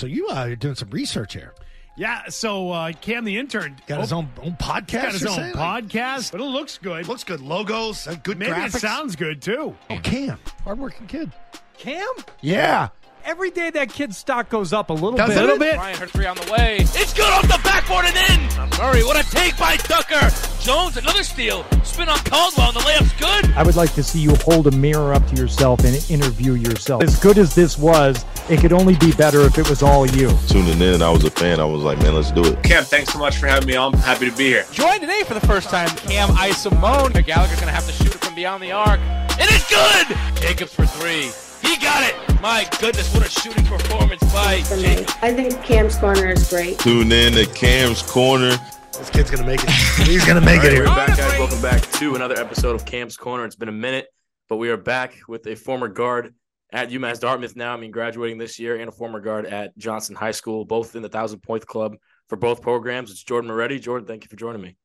So you uh, are doing some research here. Yeah, so uh, Cam the intern Got his oh, own own podcast. got his own saying? Like, podcast, but it looks good. looks good. Logos, uh, good Maybe graphics. it sounds good too. Oh, Cam, hardworking kid. Cam? Yeah. Every day that kid's stock goes up a little Doesn't bit. A little bit. Bryant, her three on the way. It's good off the backboard and in. Murray, what a take by Tucker. Jones, another steal. Spin on Caldwell, and the layup's good. I would like to see you hold a mirror up to yourself and interview yourself. As good as this was, it could only be better if it was all you. tuning in. I was a fan. I was like, man, let's do it. Cam, thanks so much for having me on. I'm happy to be here. Joined today for the first time, Cam Isimone. Gallagher's going to have to shoot it from beyond the arc. And it's good. Jacobs for three. He got it. My goodness, what a shooting performance by for me. I think Cam's corner is great. Tune in to Cam's Corner. This kid's gonna make it. He's gonna make it We're back, guys. Welcome back to another episode of Cam's Corner. It's been a minute, but we are back with a former guard at UMass Dartmouth now. I mean, graduating this year, and a former guard at Johnston High School, both in the Thousand Point Club for both programs. It's Jordan Moretti. Jordan, thank you for joining me.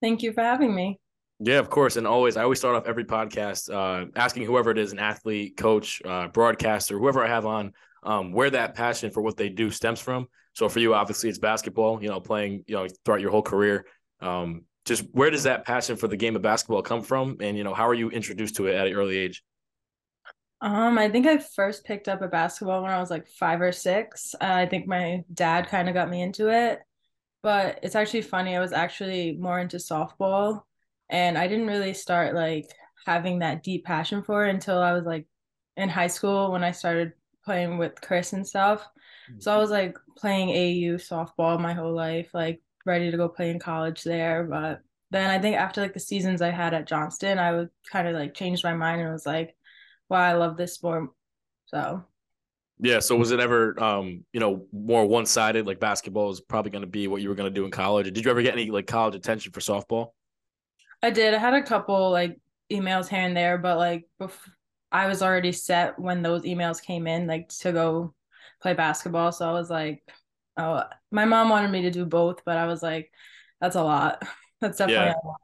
Thank you for having me. Yeah, of course. And always, I always start off every podcast uh, asking whoever it is an athlete, coach, uh, broadcaster, whoever I have on, um, where that passion for what they do stems from. So for you, obviously, it's basketball, you know, playing, you know, throughout your whole career. Um, just where does that passion for the game of basketball come from? And, you know, how are you introduced to it at an early age? Um, I think I first picked up a basketball when I was like five or six. Uh, I think my dad kind of got me into it, but it's actually funny. I was actually more into softball, and I didn't really start like having that deep passion for it until I was like in high school when I started playing with Chris and stuff. So I was like playing AU softball my whole life, like ready to go play in college there. But then I think after like the seasons I had at Johnston, I would kind of like changed my mind and was like, wow, I love this sport. So Yeah. So was it ever, um, you know, more one sided? Like basketball is probably going to be what you were going to do in college. Did you ever get any like college attention for softball? I did. I had a couple like emails here and there, but like bef- I was already set when those emails came in, like to go play basketball. So I was like, oh, my mom wanted me to do both, but I was like, that's a lot. That's definitely Yeah. a lot.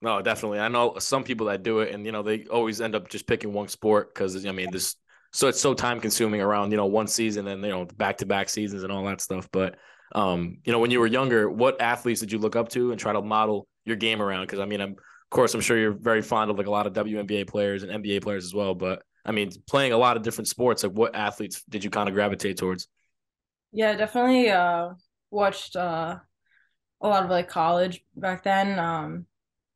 No, definitely. I know some people that do it, and you know they always end up just picking one sport because I mean this. So it's so time consuming around you know one season and you know back to back seasons and all that stuff. But um, you know when you were younger, what athletes did you look up to and try to model your game around? Because I mean, I'm, course, I'm sure you're very fond of like a lot of WNBA players and NBA players as well. But I mean, playing a lot of different sports, like what athletes did you kind of gravitate towards? Yeah, definitely uh watched uh a lot of like college back then. Um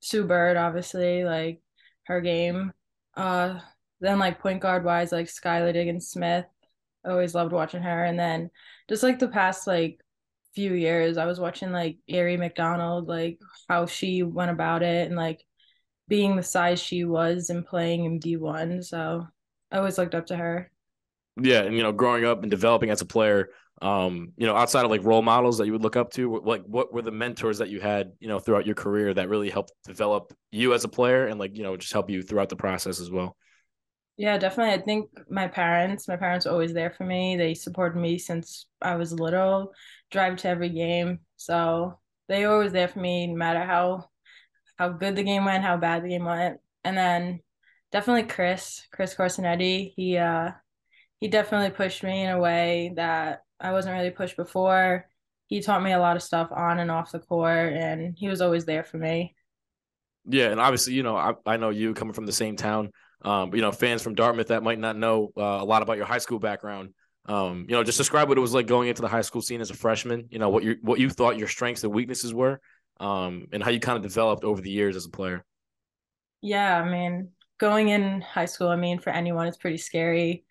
Sue Bird, obviously, like her game. Uh then like point guard wise, like Skylar Diggins Smith. I always loved watching her. And then just like the past like few years, I was watching like Aari McDonald, like how she went about it and like being the size she was and playing in D1. So I always looked up to her. Yeah, and you know, growing up and developing as a player, um, you know, outside of like role models that you would look up to, like what were the mentors that you had, you know, throughout your career that really helped develop you as a player and like, you know, just help you throughout the process as well? Yeah, definitely. I think my parents, my parents were always there for me. They supported me since I was little, drive to every game. So they were always there for me, no matter how how good the game went, how bad the game went. And then definitely Chris, Chris Corsinetti. He uh he definitely pushed me in a way that I wasn't really pushed before. He taught me a lot of stuff on and off the court, and he was always there for me. Yeah, and obviously, you know, I, I know you coming from the same town. Um, you know, fans from Dartmouth that might not know uh, a lot about your high school background. Um, you know, just describe what it was like going into the high school scene as a freshman. You know, what you what you thought your strengths and weaknesses were, um, and how you kind of developed over the years as a player. Yeah, I mean, going in high school, I mean, for anyone, it's pretty scary.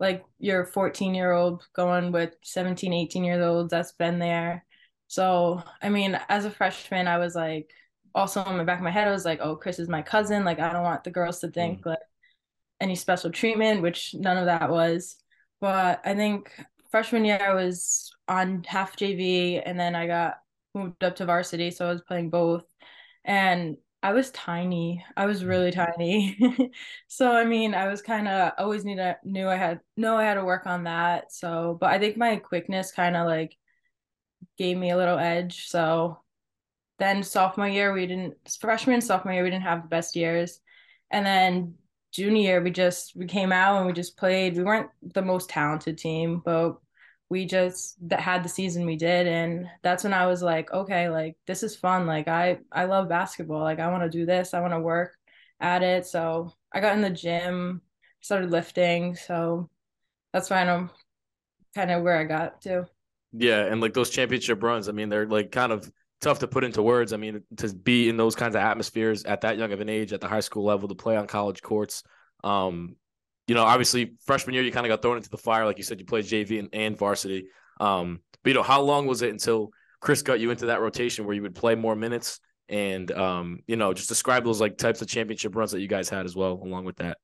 Like you're a 14 year old going with 17, 18 years old that's been there. So, I mean, as a freshman, I was like, also in the back of my head, I was like, oh, Chris is my cousin. Like, I don't want the girls to think like any special treatment, which none of that was. But I think freshman year, I was on half JV and then I got moved up to varsity. So I was playing both. And I was tiny. I was mm. really tiny. so I mean, I was kind of always need to knew I had know I had to work on that. So, but I think my quickness kind of like gave me a little edge. So then sophomore year we didn't freshman sophomore year we didn't have the best years. And then junior we just we came out and we just played. We weren't the most talented team, but we just had the season we did and that's when I was like, okay, like this is fun. Like I I love basketball. Like I want to do this. I want to work at it. So I got in the gym, started lifting. So that's why I'm kind of where I got to. Yeah, and like those championship runs, I mean, they're like kind of tough to put into words. I mean, to be in those kinds of atmospheres at that young of an age, at the high school level, to play on college courts. Um, you know, obviously freshman year you kind of got thrown into the fire, like you said, you played JV and, and varsity. Um, but you know, how long was it until Chris got you into that rotation where you would play more minutes? And um, you know, just describe those like types of championship runs that you guys had as well, along with that.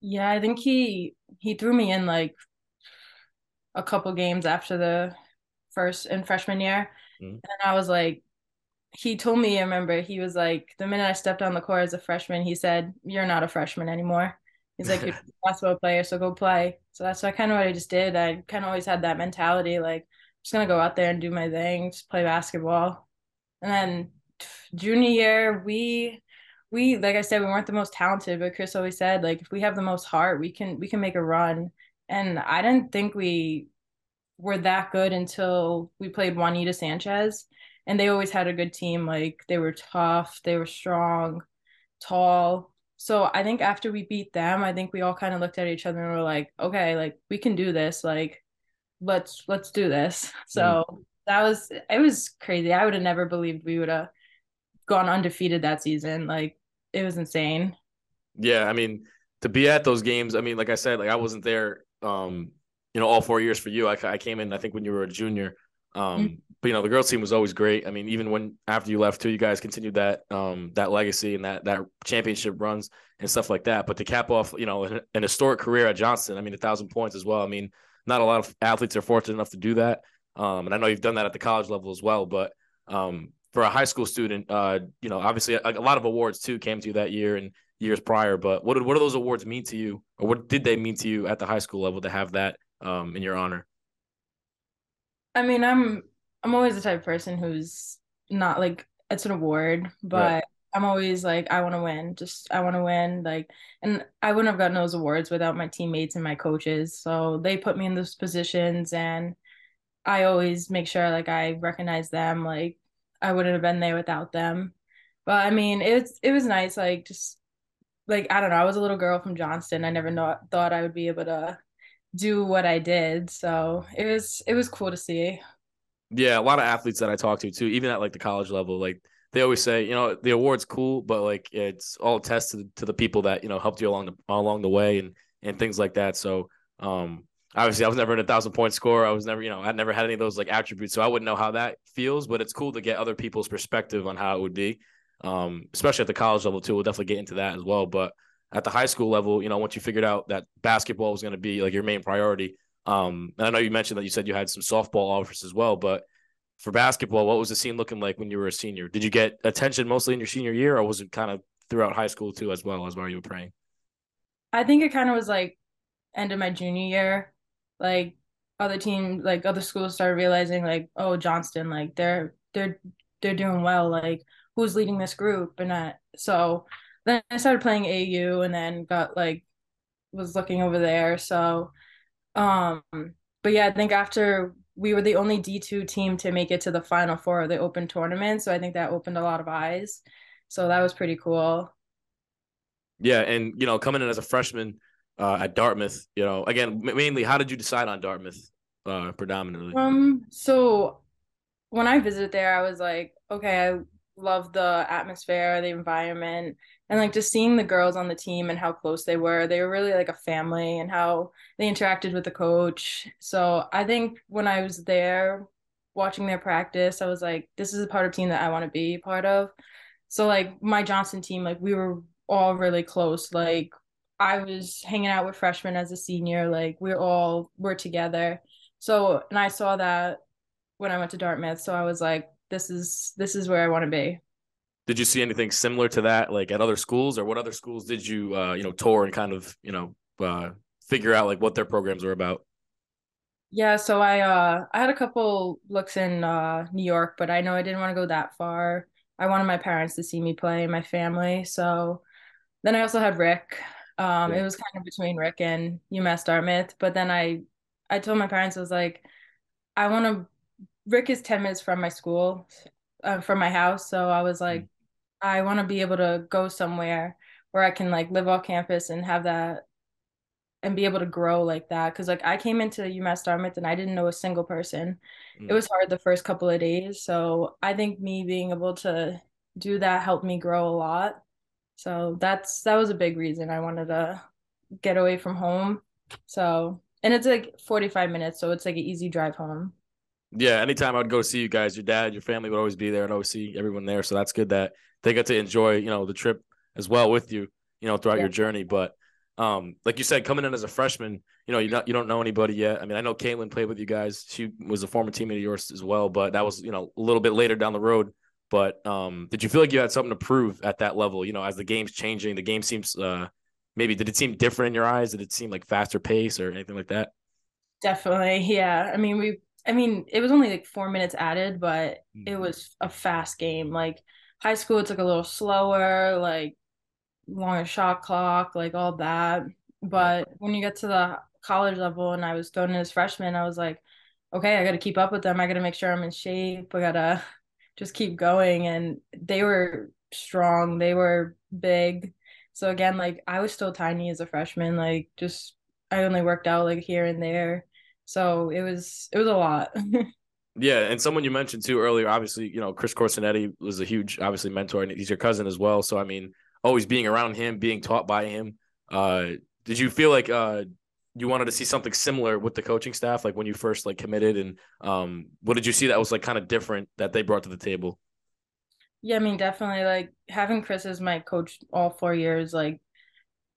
Yeah, I think he he threw me in like a couple games after the first in freshman year. Mm-hmm. And I was like, he told me, I remember he was like, the minute I stepped on the court as a freshman, he said, You're not a freshman anymore. He's like, You're a basketball player, so go play. So that's what, kind of what I just did. I kind of always had that mentality, like, I'm just gonna go out there and do my thing, just play basketball. And then junior year, we we like I said, we weren't the most talented, but Chris always said, like, if we have the most heart, we can we can make a run. And I didn't think we were that good until we played Juanita Sanchez. And they always had a good team. Like they were tough, they were strong, tall. So I think after we beat them, I think we all kind of looked at each other and were like, okay, like we can do this. Like let's let's do this. So mm. that was it was crazy. I would have never believed we would have gone undefeated that season. Like it was insane. Yeah, I mean, to be at those games, I mean, like I said, like I wasn't there um, you know, all four years for you. I, I came in, I think, when you were a junior. Um, mm-hmm. But you know, the girls team was always great. I mean, even when after you left too, you guys continued that um, that legacy and that that championship runs and stuff like that. But to cap off, you know, an, an historic career at Johnston, I mean, a thousand points as well. I mean, not a lot of athletes are fortunate enough to do that. Um, and I know you've done that at the college level as well. But um, for a high school student, uh, you know, obviously a, a, lot of awards too came to you that year and years prior. But what did, what do those awards mean to you, or what did they mean to you at the high school level to have that um, in your honor? I mean, I'm I'm always the type of person who's not like it's an award, but right. I'm always like I want to win. Just I want to win. Like, and I wouldn't have gotten those awards without my teammates and my coaches. So they put me in those positions, and I always make sure like I recognize them. Like I wouldn't have been there without them. But I mean, it's it was nice. Like just like I don't know. I was a little girl from Johnston. I never know, thought I would be able to do what I did. So it was it was cool to see. Yeah, a lot of athletes that I talk to too, even at like the college level, like they always say, you know, the award's cool, but like it's all tested to the people that you know helped you along the along the way and and things like that. So um obviously I was never in a thousand point score. I was never, you know, I never had any of those like attributes. So I wouldn't know how that feels, but it's cool to get other people's perspective on how it would be. Um, especially at the college level too. We'll definitely get into that as well. But at the high school level, you know, once you figured out that basketball was going to be like your main priority. Um, and I know you mentioned that you said you had some softball offers as well, but for basketball, what was the scene looking like when you were a senior? Did you get attention mostly in your senior year, or was it kind of throughout high school too, as well as while you were praying? I think it kind of was like end of my junior year, like other teams, like other schools started realizing, like, oh, Johnston, like they're they're they're doing well, like who's leading this group, and that so then I started playing AU and then got like was looking over there. So um but yeah, I think after we were the only D2 team to make it to the final four of the open tournament. So I think that opened a lot of eyes. So that was pretty cool. Yeah, and you know, coming in as a freshman uh, at Dartmouth, you know, again, mainly, how did you decide on Dartmouth uh, predominantly? Um, so when I visited there, I was like, okay, I love the atmosphere, the environment, and like just seeing the girls on the team and how close they were. They were really like a family and how they interacted with the coach. So I think when I was there watching their practice, I was like, this is a part of team that I want to be part of. So like my Johnston team, like we were all really close. Like I was hanging out with freshmen as a senior, like we're all we're together. So and I saw that when I went to Dartmouth. So I was like, this is this is where I want to be. Did you see anything similar to that, like at other schools, or what other schools did you, uh, you know, tour and kind of, you know, uh, figure out like what their programs were about? Yeah, so I uh I had a couple looks in uh New York, but I know I didn't want to go that far. I wanted my parents to see me play, my family. So then I also had Rick. Um, yeah. it was kind of between Rick and UMass Dartmouth, but then I I told my parents, I was like, I want to, Rick is 10 minutes from my school, uh, from my house. So I was like, I want to be able to go somewhere where I can like live off campus and have that and be able to grow like that. Cause like I came into UMass Dartmouth and I didn't know a single person. Mm. It was hard the first couple of days. So I think me being able to do that helped me grow a lot. So that's that was a big reason I wanted to get away from home. So and it's like 45 minutes, so it's like an easy drive home. Yeah, anytime I'd go see you guys, your dad, your family would always be there and always see everyone there. So that's good that they get to enjoy, you know, the trip as well with you, you know, throughout Yeah. your journey. But um, like you said, coming in as a freshman, you know, you not you don't know anybody yet. I mean, I know Caitlin played with you guys. She was a former teammate of yours as well, but that was, you know, a little bit later down the road. But um, did you feel like you had something to prove at that level? You know, as the game's changing, the game seems uh maybe did it seem different in your eyes? Did it seem like faster pace or anything like that? Definitely. Yeah. I mean, we I mean, it was only like 4 minutes added, but it was a fast game. Like high school it's like a little slower, like longer shot clock, like all that. But when you get to the college level and I was going in as freshman, I was like, okay, I got to keep up with them. I got to make sure I'm in shape. I got to just keep going. And they were strong, they were big. So again, like I was still tiny as a freshman, like just I only worked out like here and there. So it was it was a lot. Yeah, and someone you mentioned too earlier, obviously, you know, Chris Corsinetti was a huge, obviously, mentor, and he's your cousin as well. So, I mean, always being around him, being taught by him. Uh, did you feel like uh, you wanted to see something similar with the coaching staff, like when you first like committed, and um, what did you see that was like kind of different that they brought to the table? Yeah, I mean, definitely like having Chris as my coach all four years, like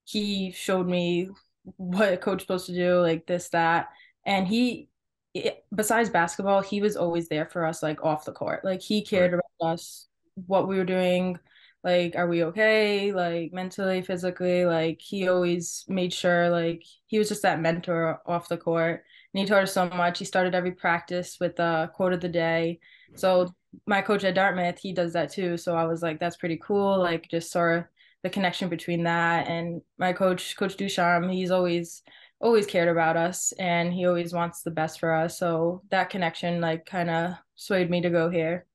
he showed me what a coach supposed to do, like this, that. And he, it, besides basketball, he was always there for us, like off the court. Like he cared about us, what we were doing, like, are we okay? Like mentally, physically, like he always made sure, like he was just that mentor off the court. And he taught us so much. He started every practice with a quote of the day. So my coach at Dartmouth, he does that too. So I was like, that's pretty cool. Like just sort of the connection between that and my coach, Coach Ducharme, he's always always cared about us and he always wants the best for us. So that connection like kind of swayed me to go here.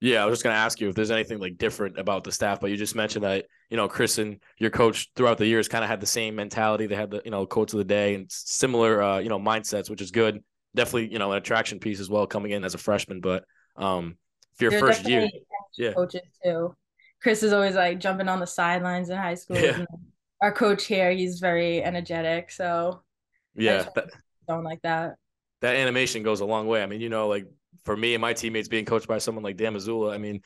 Yeah, I was just gonna ask you if there's anything like different about the staff, but you just mentioned that you know Chris and your coach throughout the years kind of had the same mentality. They had the you know coach of the day and similar uh, you know mindsets, which is good. Definitely you know an attraction piece as well coming in as a freshman. But um, for your They're first year, yeah. coaches too. Chris is always like jumping on the sidelines in high school. Yeah. Our coach here, he's very energetic. So yeah, that, don't like that. that animation goes a long way. I mean, you know, like for me and my teammates being coached by someone like Dan Mazzulla, I mean,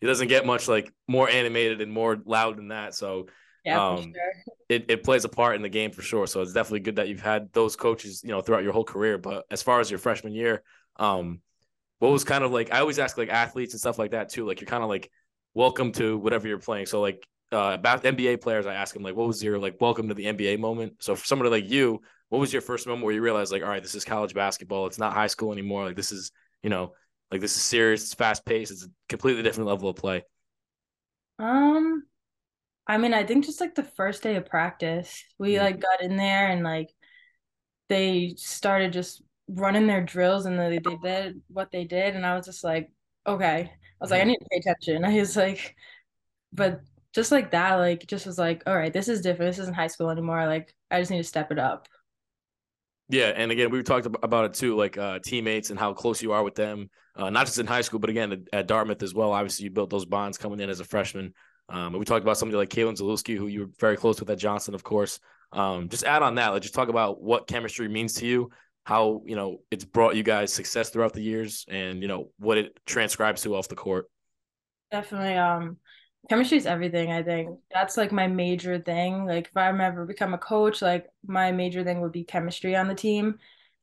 he doesn't get much like more animated and more loud than that. So Yeah, for Um, sure. it, it plays a part in the game for sure. So it's definitely good that you've had those coaches, you know, throughout your whole career. But as far as your freshman year, um, what was kind of like I always ask like athletes and stuff like that too. Like you're kind of like welcome to whatever you're playing. So like uh about NBA players, I ask them like, what was your like welcome to the NBA moment? So for somebody like you, what was your first moment where you realized like, all right, this is college basketball. It's not high school anymore. Like this is, you know, like this is serious, it's fast paced, it's a completely different level of play. Um, I mean, I think just like the first day of practice, we Mhm. like got in there and like they started just running their drills and they, they did what they did. And I was just like, okay. I was like, I Mhm. need to pay attention. I was like, but just like that, like, just was like, all right, this is different. This isn't high school anymore. Like, I just need to step it up. Yeah, and again, we talked about it too, like uh, teammates and how close you are with them, uh, not just in high school, but again at, Dartmouth as well. Obviously, you built those bonds coming in as a freshman. Um, and we talked about somebody like Kalen Zalewski, who you were very close with at Johnston, of course. Um, just add on that, like just talk about what chemistry means to you, how you know it's brought you guys success throughout the years, and you know what it transcribes to off the court. Definitely. Um, chemistry is everything, I think. That's like my major thing. Like if I'm ever become a coach, like my major thing would be chemistry on the team.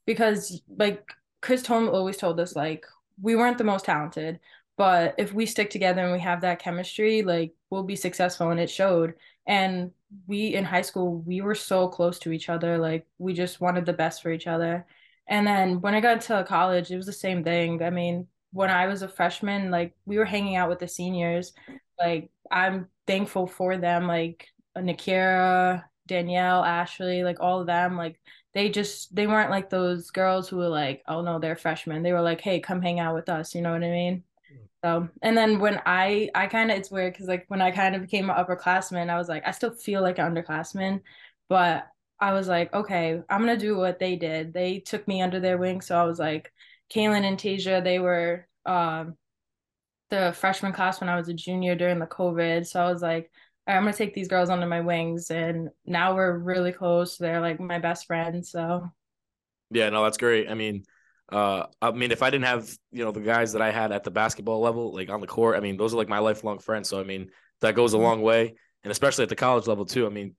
Because like Chris Tome always told us like we weren't the most talented, but if we stick together and we have that chemistry, like we'll be successful and it showed. And we in high school, we were so close to each other. Like we just wanted the best for each other. And then when I got to college, it was the same thing. I mean, when I was a freshman, like we were hanging out with the seniors. Like I'm thankful for them, like Nakira, Danielle, Ashley, like all of them. Like they just they weren't like those girls who were like, oh no, they're freshmen. They were like, hey, come hang out with us. You know what I mean? So, and then when I, I kind of, it's weird because like when I kind of became an upperclassman, I was like, I still feel like an underclassman, but I was like, okay, I'm gonna do what they did. They took me under their wing, so I was like, Kaylin and Tasia, they were um, the freshman class when I was a junior during the COVID. So I was like, I'm gonna take these girls under my wings, and now we're really close. They're like my best friends. So yeah, no, that's great. I mean, uh, I mean, if I didn't have you know the guys that I had at the basketball level, like on the court, I mean, those are like my lifelong friends. So I mean, that goes a long way, and especially at the college level too. I mean,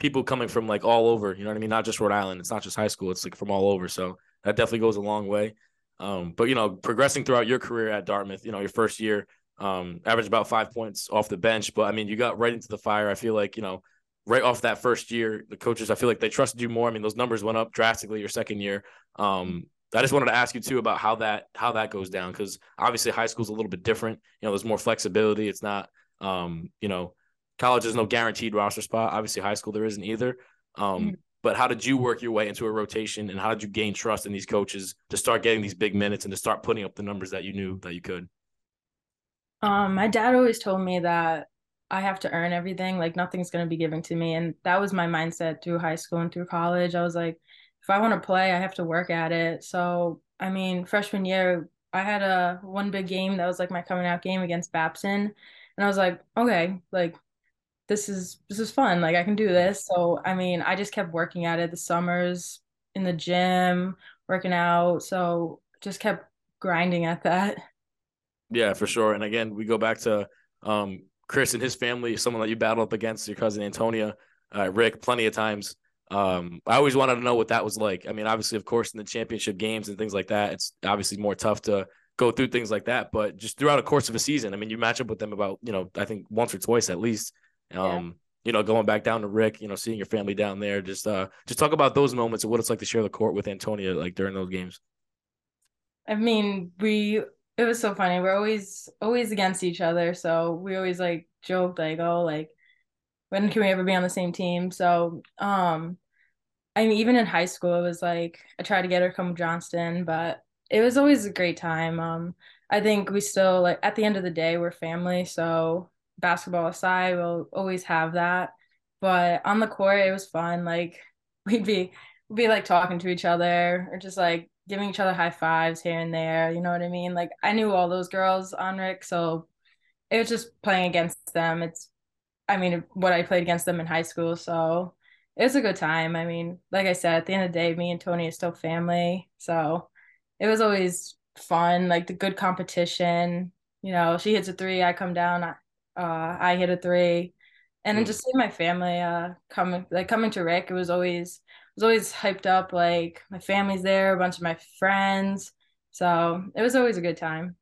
people coming from like all over, you know what I mean? Not just Rhode Island. It's not just high school. It's like from all over. So that definitely goes a long way. Um, but you know, progressing throughout your career at Dartmouth, you know, your first year, um, averaged about five points off the bench. But I mean, you got right into the fire. I feel like, you know, right off that first year, the coaches, I feel like they trusted you more. I mean, those numbers went up drastically your second year. Um, I just wanted to ask you too about how that how that goes down because obviously high school's a little bit different. You know, there's more flexibility. It's not, um, you know, college is no guaranteed roster spot. Obviously, high school there isn't either. Um, mm-hmm. But how did you work your way into a rotation, and how did you gain trust in these coaches to start getting these big minutes and to start putting up the numbers that you knew that you could? Um, my dad always told me that I have to earn everything. Like nothing's gonna be given to me, and that was my mindset through high school and through college. I was like, if I want to play, I have to work at it. So I mean, freshman year, I had a one big game that was like my coming out game against Babson, and I was like, okay, like this is this is fun. Like I can do this. So I mean, I just kept working at it the summers in the gym, working out. So just kept grinding at that. Yeah, for sure. And again, we go back to um, Chris and his family, someone that you battled up against, your cousin Antonia, uh, Rick, plenty of times. Um, I always wanted to know what that was like. I mean, obviously, of course, in the championship games and things like that, it's obviously more tough to go through things like that. But just throughout a course of a season, I mean, you match up with them about, you know, I think once or twice at least. Um, yeah. you know, going back down to Rick, you know, seeing your family down there, just uh just talk about those moments and what it's like to share the court with Antonia like during those games. I mean, we it was so funny. We're always always against each other, so we always like joked like, "Oh, like when can we ever be on the same team?" So, um I mean, even in high school, it was like I tried to get her to come to Johnston, but it was always a great time. Um, I think we still like at the end of the day, we're family, so basketball aside, we'll always have that. But on the court, it was fun. Like we'd be we'd be like talking to each other or just like giving each other high fives here and there. You know what I mean? Like I knew all those girls on Rick, so it was just playing against them. It's I mean what I played against them in high school, so it was a good time. I mean, like I said, at the end of the day, me and Tony is still family. So it was always fun, like the good competition. You know, she hits a three, I come down, I, uh, I hit a three, and then mm. just seeing my family uh coming like coming to Rick, it was always it was always hyped up. Like my family's there, a bunch of my friends, so it was always a good time.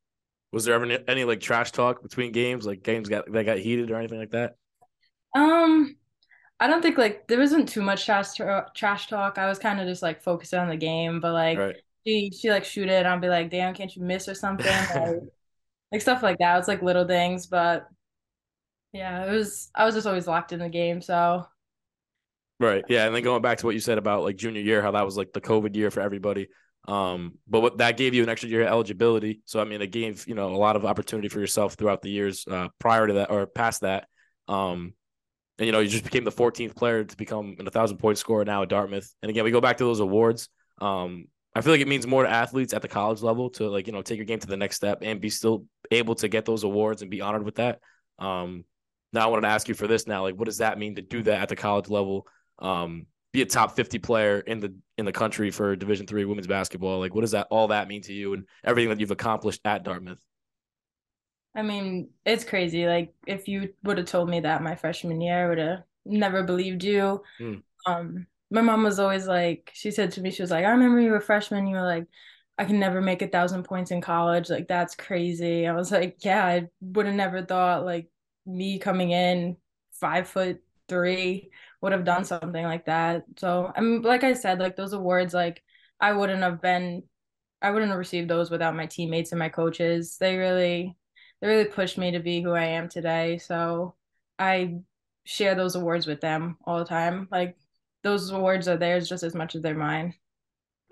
Was there ever any, any like trash talk between games, like games got that got heated or anything like that? Um, I don't think like there wasn't too much trash trash talk. I was kind of just like focused on the game, but like right. she she like shoot it, I'll be like, damn, can't you miss or something? like, like stuff like that. It's like little things, but yeah, it was. I was just always locked in the game, so. Right. Yeah, and then going back to what you said about like junior year, how that was like the COVID year for everybody. Um, but what that gave you an extra year of eligibility. So I mean, it gave you know a lot of opportunity for yourself throughout the years uh, prior to that or past that. Um, and you know, you just became the 14th player to become an 1,000 point scorer now at Dartmouth. And again, we go back to those awards. Um, I feel like it means more to athletes at the college level to like you know take your game to the next step and be still able to get those awards and be honored with that. Um, now I wanted to ask you for this now, like what does that mean to do that at the college level? Um, be a top 50 player in the in the country for division three women's basketball like what does that all that mean to you and everything that you've accomplished at dartmouth i mean it's crazy like if you would have told me that my freshman year i would have never believed you mm. um my mom was always like she said to me she was like i remember you were a freshman you were like i can never make a thousand points in college like that's crazy i was like yeah i would have never thought like me coming in five foot three would have done something like that. So I'm like I said, like those awards, like I wouldn't have been I wouldn't have received those without my teammates and my coaches. They really they really pushed me to be who I am today. So I share those awards with them all the time. Like those awards are theirs just as much as they're mine.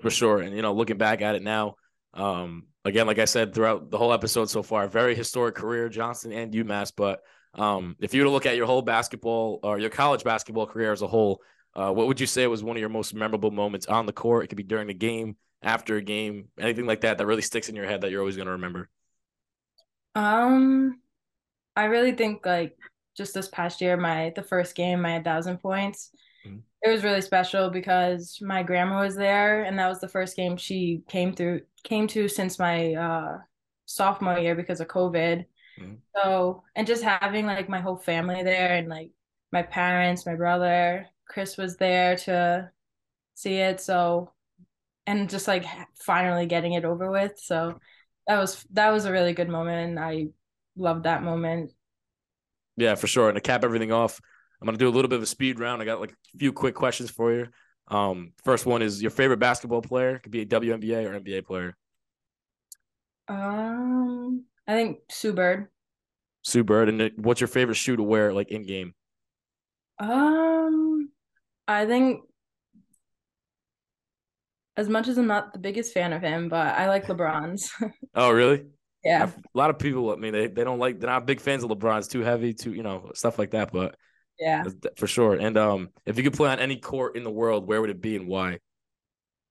for sure. And you know, looking back at it now, um, again, like I said throughout the whole episode so far, very historic career, Johnston and UMass. But um, if you were to look at your whole basketball or your college basketball career as a whole, uh, what would you say was one of your most memorable moments on the court? It could be during the game, after a game, anything like that that really sticks in your head that you're always going to remember. Um, I really think like just this past year, my the first game, my thousand points. Mhm. It was really special because my grandma was there, and that was the first game she came through came to since my uh sophomore year because of COVID. Mhm. So, and just having like my whole family there, and like my parents, my brother, Chris was there to see it. So, and just like finally getting it over with. So that was that was a really good moment. and I loved that moment. Yeah, for sure. And to cap everything off, I'm gonna do a little bit of a speed round. I got like a few quick questions for you. Um, first one is your favorite basketball player. It could be a WNBA or NBA player. Um, I think Sue Bird. Sue Bird. And what's your favorite shoe to wear like in game? Um, I think as much as I'm not the biggest fan of him, but I like LeBron's. Oh, really? yeah. I've- A lot of people, I mean, they, they don't like, they're not big fans of LeBron's, too heavy, too, you know, stuff like that. But Yeah. for sure. And um, if you could play on any court in the world, where would it be and why?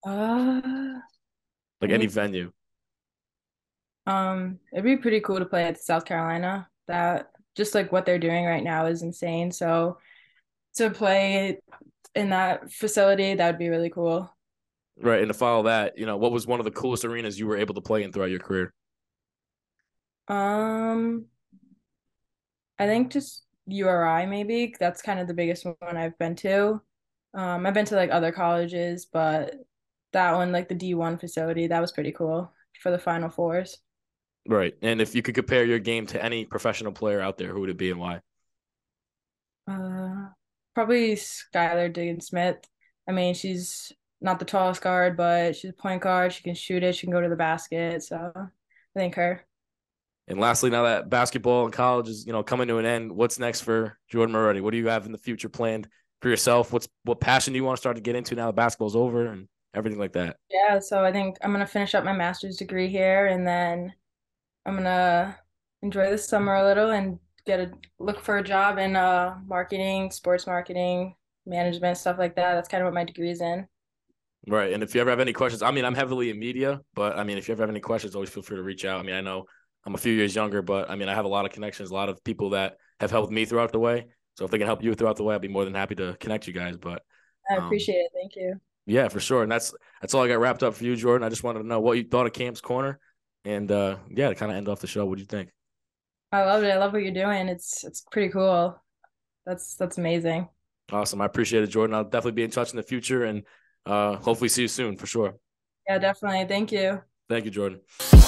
Uh, Like any venue. Um, it'd be pretty cool to play at South Carolina. That just like what they're doing right now is insane. So to play in that facility, that would be really cool. Right. And to follow that, you know, what was one of the coolest arenas you were able to play in throughout your career? Um, I think just URI maybe. That's kind of the biggest one I've been to. Um, I've been to like other colleges, but that one, like the D1 facility, that was pretty cool for the Final Fours. Right. And if you could compare your game to any professional player out there, who would it be and why? Uh, probably Skylar Diggins Smith. I mean, she's not the tallest guard, but she's a point guard. She can shoot it. She can go to the basket. So I think her. And lastly, now that basketball and college is, you know, coming to an end, what's next for Jordan Moretti? What do you have in the future planned for yourself? What's what passion do you want to start to get into now that basketball's over and everything like that? Yeah, so I think I'm gonna finish up my master's degree here, and then I'm gonna enjoy the summer a little and get a look for a job in uh marketing, sports marketing, management, stuff like that. That's kind of what my degree is in. Right. And if you ever have any questions, I mean, I'm heavily in media, but I mean, if you ever have any questions, always feel free to reach out. I mean, I know I'm a few years younger, but I mean, I have a lot of connections, a lot of people that have helped me throughout the way. So if they can help you throughout the way, I'd be more than happy to connect you guys. But I Um, appreciate it. Thank you. yeah, for sure. And that's that's all I got wrapped up for you, Jordan. I just wanted to know what you thought of Cam's Corner. And uh yeah, to kind of end off the show, what do you think? I love it. I love what you're doing. It's it's pretty cool. That's that's amazing. Awesome. I appreciate it, Jordan. I'll definitely be in touch in the future and uh hopefully see you soon for sure. Yeah, definitely. Thank you. Thank you, Jordan.